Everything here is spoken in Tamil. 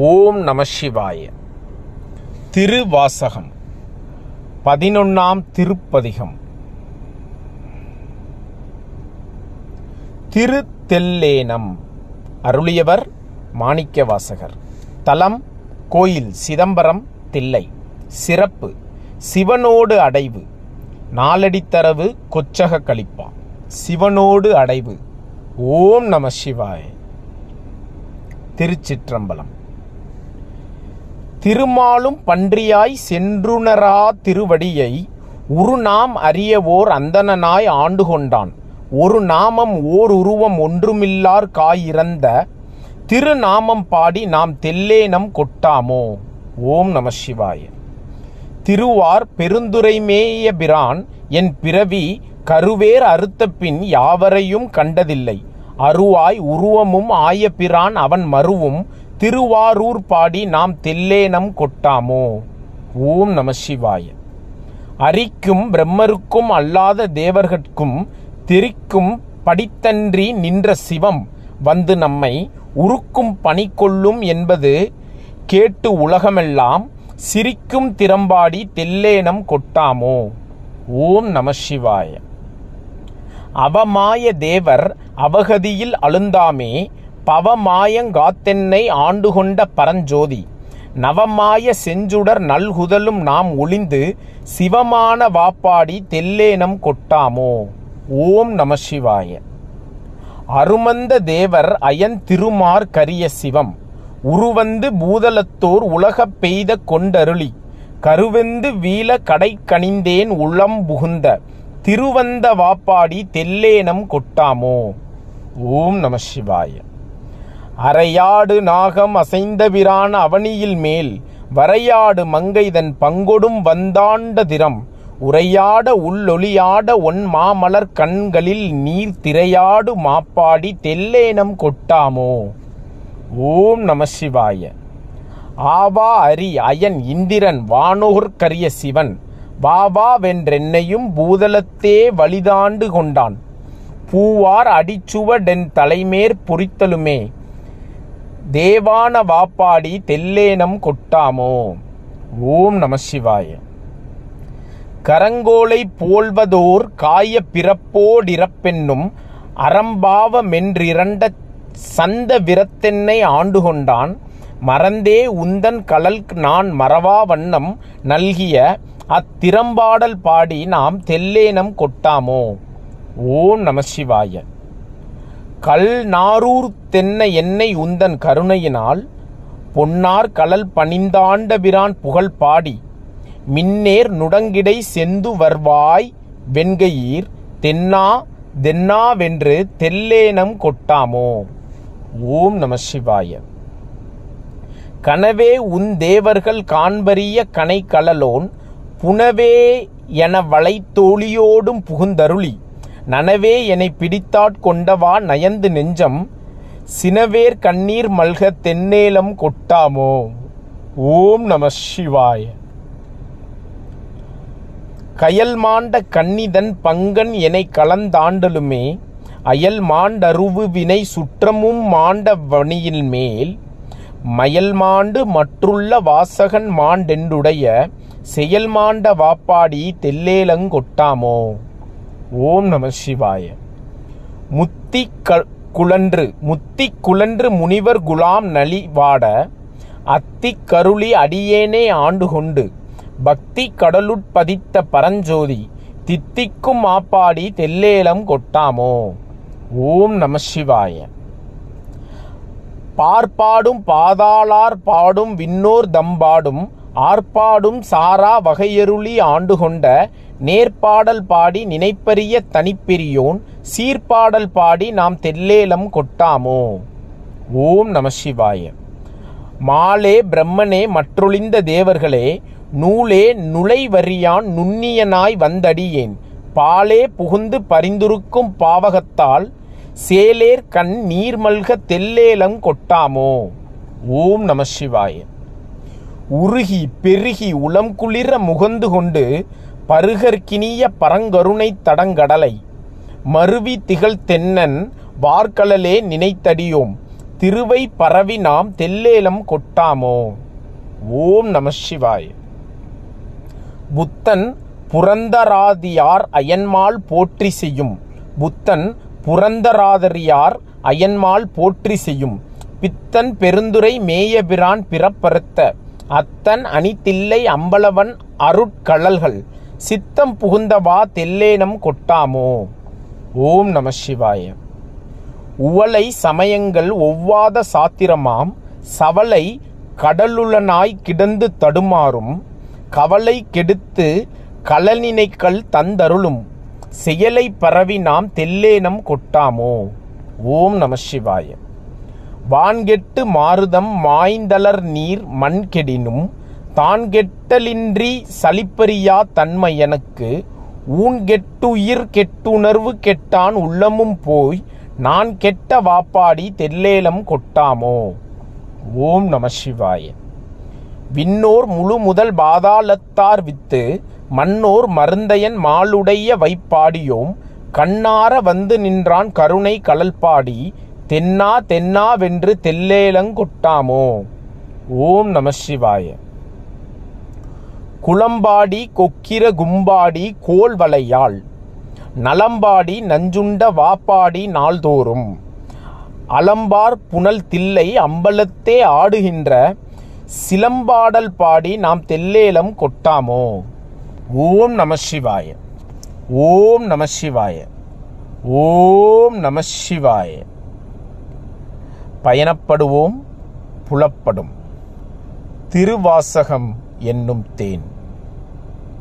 ஓம் நம சிவாய. திருவாசகம். பதினொன்னாம் திருப்பதிகம். திருத்தெல்லேனம். அருளியவர் மாணிக்கவாசகர். தலம் கோயில் சிதம்பரம் தில்லை. சிறப்பு சிவனோடு அடைவு. நாலடித்தரவு கொச்சக கழிப்பா. சிவனோடு அடைவு. ஓம் நம சிவாய. திருச்சிற்றம்பலம். திருமாலும் பன்றியாய் சென்றுணரா திருவடியை உரு நாம் அறியவோர் அந்தணனாய் ஆண்டு கொண்டான். ஒரு நாமம் ஓர் உருவம் ஒன்றுமில்லார் காயிறந்த திருநாமம் பாடி நாம் தெல்லேனம் கொட்டாமோ? ஓம் நம சிவாய. திருவார் பெருந்துரைமேய பிரான் என் பிறவி கருவேர் அறுத்த பின் யாவரையும் கண்டதில்லை. அருவாய் உருவமும் ஆய பிரான் அவன் மருவும் திருவாரூர் பாடி நாம் தெல்லேனம் கொட்டாமோ? ஓம் நம சிவாய. அரிக்கும் பிரம்மருக்கும் அல்லாத தேவர்கட்கும் திரிக்கும் படித்தன்றி நின்ற சிவம் வந்து நம்மை உருக்கும் பணி கொள்ளும் என்பது கேட்டு உலகமெல்லாம் சிரிக்கும் திறம்பாடி தெல்லேனம் கொட்டாமோ? ஓம் நம சிவாய. அவமாய தேவர் அவகதியில் அழுந்தாமே பவமாயங்காத்தென்னை ஆண்டு கொண்ட பரஞ்சோதி நவமாய செஞ்சுடர் நல்குதலும் நாம் ஒளிந்து சிவமான வாப்பாடி தெல்லேனம் கொட்டாமோ? ஓம் நம சிவாய. அருமந்த தேவர் அயன் திருமார் கரிய சிவம் உருவந்து பூதலத்தோர் உலகப் பெய்த கொண்டருளி கருவெந்து வீல கடை கணிந்தேன் உளம் புகுந்த திருவந்த வாப்பாடி தெல்லேனம் கொட்டாமோ? ஓம் நம சிவாய. அரையாடு நாகம் அசைந்தபிரான அவனியில் மேல் வரையாடு மங்கைதன் பங்கொடும் வந்தாண்ட திறம் உரையாட உள்ளொளியாட ஒன் மாமலர் கண்களில் நீர் திரையாடு மாப்பாடி தெல்லேனம் கொட்டாமோ? ஓம் நம சிவாய. ஆவா அரி அயன் இந்திரன் வானோர் கரிய சிவன் வாவா வென்றென்னையும் பூதலத்தே வழிதாண்டு கொண்டான். பூவார் அடிச்சுவடென் தலைமேற் பொறித்தலுமே தேவான வாப்பாடி தெல்லேனம் கொட்டாமோ? ஓம் நம சிவாய. கரங்கோலை போல்வதோர் காய பிறப்போடிறப்பென்னும் அறம்பாவமென்றிரண்ட சந்த விரத்தென்னை ஆண்டு கொண்டான் மறந்தே உந்தன் கலல் நான் மறவா வண்ணம் நல்கிய அத்திறம்பாடல் பாடி நாம் தெல்லேனம் கொட்டாமோ? ஓம் நம சிவாய. கல் நாரூர் தென்ன என்னை உந்தன் கருணையினால் பொன்னார் கலல் பணிந்தாண்டபிரான் புகழ் பாடி. மின்னேர் நுடங்கிடை செந்து வர்வாய் வெண்கையீர் தென்னா தென்னாவென்று தெல்லேனம் கொட்டாமோ? ஓம் நம சிவாய. கனவே உன் தேவர்கள் காண்பரிய கனை கலலோன் புனவே என வளைத்தோழியோடும் புகுந்தருளி. நனவே என்னை பிடித்தாட் கொண்டவா நயந்து நெஞ்சம் சினவேர் கண்ணீர் மல்க தென்னேலம் கொட்டாமோ? ஓம் நம சிவாய. கயல் மாண்ட கன்னிதன் பங்கன் எனை கலந்தாண்டலுமே அயல் மாண்டருவு வினை சுற்றமும் மாண்ட வணியில் மேல் மயல் மாண்டு மற்றுள்ள வாசகன் மாண்டெண்டுடைய செயல் மாண்ட வாப்பாடி தெல்லேலங்கொட்டாமோ ஓம் நம சிவாய. முத்தி குழன்று முத்தி குழன்று முனிவர் குலாம் நலிவாட அத்தி கருளி அடியேனே ஆண்டு கொண்டு பக்தி கடலுட்பதித்த பரஞ்சோதி தித்திக்கும் மாப்பாடி தெல்லேலம் கொட்டாமோ. ஓம் நம சிவாய. பார்ப்பாடும் பாதாளார் பாடும் விண்ணோர் தம்பாடும் ஆர்ப்பாடும் சாரா வகையருளி ஆண்டு கொண்ட நேர்பாடல் பாடி நினைப்பரிய தனிப்பெரியோன் சீர்பாடல் பாடி நாம் தெல்லேலம் கொட்டாமோ? ஓம் நம சிவாய. மாலே பிரம்மனே மற்றொழிந்த தேவர்களே நூலே நுழைவரியான் நுண்ணியனாய் வந்தடியேன். பாலே புகுந்து பரிந்துருக்கும் பாவகத்தால் சேலேர் கண் நீர்மல்க தெல்லேலம் கொட்டாமோ? ஓம் நம சிவாய. உருகி பெருகி உளம் குளிர முகந்து கொண்டு பருகற்கினிய பரங்கருணை தடங்கடலை. மருவி திகழ் தென்னன் வார்கழலே நினைத்தடியோம். திருவை பரவி நாம் தெல்லேலம் கொட்டாமோ? ஓம் நம சிவாய். புத்தன் புரந்தராதியார் அயன்மால் போற்றி செய்யும். புத்தன் புரந்தராதரியார் அயன்மால் போற்றி செய்யும். பித்தன் பெருந்துரை மேயபிரான் பிறப்பறுத்த. அத்தன் அணித்தில்லை அம்பலவன் அருட்கழல்கள். சித்தம் புகுந்தவா தெல்லேனம் கொட்டாமோ? ஓம் நம சிவாய. உவலை சமயங்கள் ஒவ்வாத சாத்திரமாம். சவலை கடலுளனாய் கிடந்து தடுமாறும். கவலை கெடுத்து கலனினைக்கள் தந்தருளும். செயலை பரவி நாம் தெல்லேனம் கொட்டாமோ? ஓம் நம சிவாயம் வான்கெட்டு மாருதம் மாய்ந்தலர் நீர் மண் கெடினும் தான் கெட்டலின்றி சலிப்பறியா தன்மை எனக்கு ஊன் கெட்டுயிர் கெட்டுணர்வு கெட்டான் உள்ளமும் போய் நான் கெட்ட வாப்பாடி தெல்லேலம் கொட்டாமோ? ஓம் நம சிவாய. விண்ணோர் முழு முதல் பாதாளத்தார் வித்து மன்னோர் மருந்தையன் மாலுடைய வைப்பாடியோம் கண்ணார வந்து நின்றான் கருணை கலல்பாடி தென்னா தென்னா வென்று தெல்லேலங்கொட்டாமோ ஓம் நம சிவாய. குளம்பாடி கொக்கிர கும்பாடி கோல்வளையாள் நலம்பாடி நஞ்சுண்ட வாப்பாடி நாள்தோறும். அலம்பார் புனல் தில்லை அம்பலத்தே ஆடுகின்ற சிலம்பாடல் பாடி நாம் தெல்லேலம் கொட்டாமோ? ஓம் நம சிவாய. ஓம் நம சிவாய. ஓம் நம சிவாய. பயணப்படுவோம் புலப்படும். திருவாசகம் என்னும் தேன்.